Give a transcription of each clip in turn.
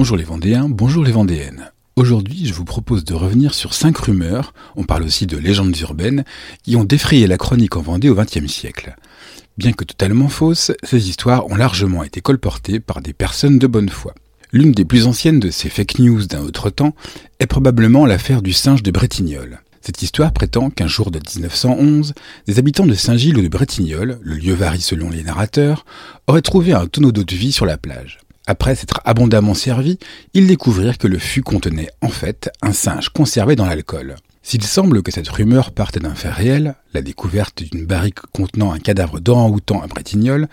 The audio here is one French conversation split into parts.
Bonjour les Vendéens, bonjour les Vendéennes. Aujourd'hui, je vous propose de revenir sur cinq rumeurs, on parle aussi de légendes urbaines, qui ont défrayé la chronique en Vendée au XXe siècle. Bien que totalement fausses, ces histoires ont largement été colportées par des personnes de bonne foi. L'une des plus anciennes de ces fake news d'un autre temps est probablement l'affaire du singe de Bretignolles. Cette histoire prétend qu'un jour de 1911, des habitants de Saint-Gilles ou de Bretignolles, le lieu varie selon les narrateurs, auraient trouvé un tonneau d'eau de vie sur la plage. Après s'être abondamment servi, ils découvrirent que le fût contenait en fait un singe conservé dans l'alcool. S'il semble que cette rumeur parte d'un fait réel, la découverte d'une barrique contenant un cadavre d'orang-outan à Bretignolles,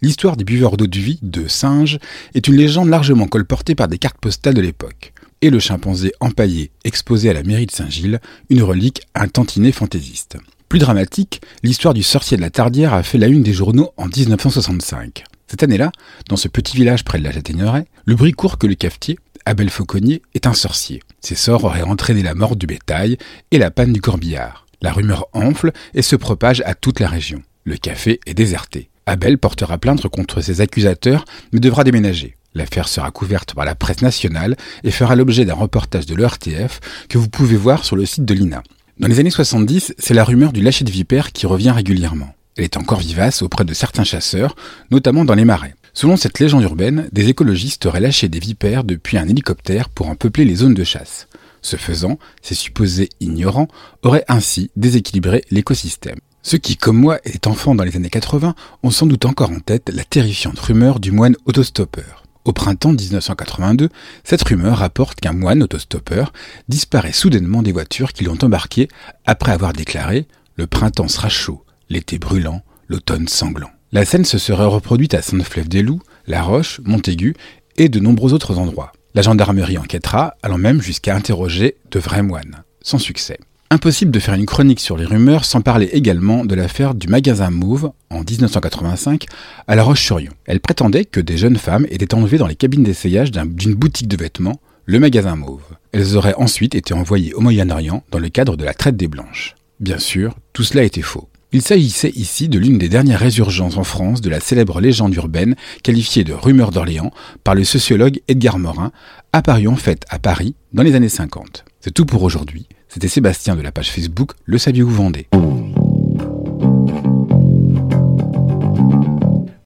l'histoire des buveurs d'eau de vie, de singes, est une légende largement colportée par des cartes postales de l'époque. Et le chimpanzé empaillé exposé à la mairie de Saint-Gilles, une relique, un tantinet fantaisiste. Plus dramatique, l'histoire du sorcier de la Tardière a fait la une des journaux en 1965. Cette année-là, dans ce petit village près de la Châtaigneraie, le bruit court que le cafetier, Abel Fauconnier, est un sorcier. Ses sorts auraient entraîné la mort du bétail et la panne du corbillard. La rumeur enfle et se propage à toute la région. Le café est déserté. Abel portera plainte contre ses accusateurs, mais devra déménager. L'affaire sera couverte par la presse nationale et fera l'objet d'un reportage de l'ERTF que vous pouvez voir sur le site de l'INA. Dans les années 70, c'est la rumeur du lâcher de vipère qui revient régulièrement. Elle est encore vivace auprès de certains chasseurs, notamment dans les marais. Selon cette légende urbaine, des écologistes auraient lâché des vipères depuis un hélicoptère pour en peupler les zones de chasse. Ce faisant, ces supposés ignorants auraient ainsi déséquilibré l'écosystème. Ceux qui, comme moi, étaient enfants dans les années 80, ont sans doute encore en tête la terrifiante rumeur du moine autostoppeur. Au printemps 1982, cette rumeur rapporte qu'un moine autostoppeur disparaît soudainement des voitures qui l'ont embarqué après avoir déclaré ⁇ Le printemps sera chaud, l'été brûlant, l'automne sanglant. La scène se serait reproduite à Sainte-Flève-des-Loups, La Roche, Montaigu et de nombreux autres endroits. La gendarmerie enquêtera, allant même jusqu'à interroger de vrais moines, sans succès. Impossible de faire une chronique sur les rumeurs sans parler également de l'affaire du magasin Mauve en 1985 à La Roche-sur-Yon. Elle prétendait que des jeunes femmes étaient enlevées dans les cabines d'essayage d'une boutique de vêtements, le magasin Mauve. Elles auraient ensuite été envoyées au Moyen-Orient dans le cadre de la traite des blanches. Bien sûr, tout cela était faux. Il s'agissait ici de l'une des dernières résurgences en France de la célèbre légende urbaine qualifiée de rumeur d'Orléans par le sociologue Edgar Morin, apparue en fait à Paris dans les années 50. C'est tout pour aujourd'hui. C'était Sébastien de la page Facebook Le Saviez-vous Vendée.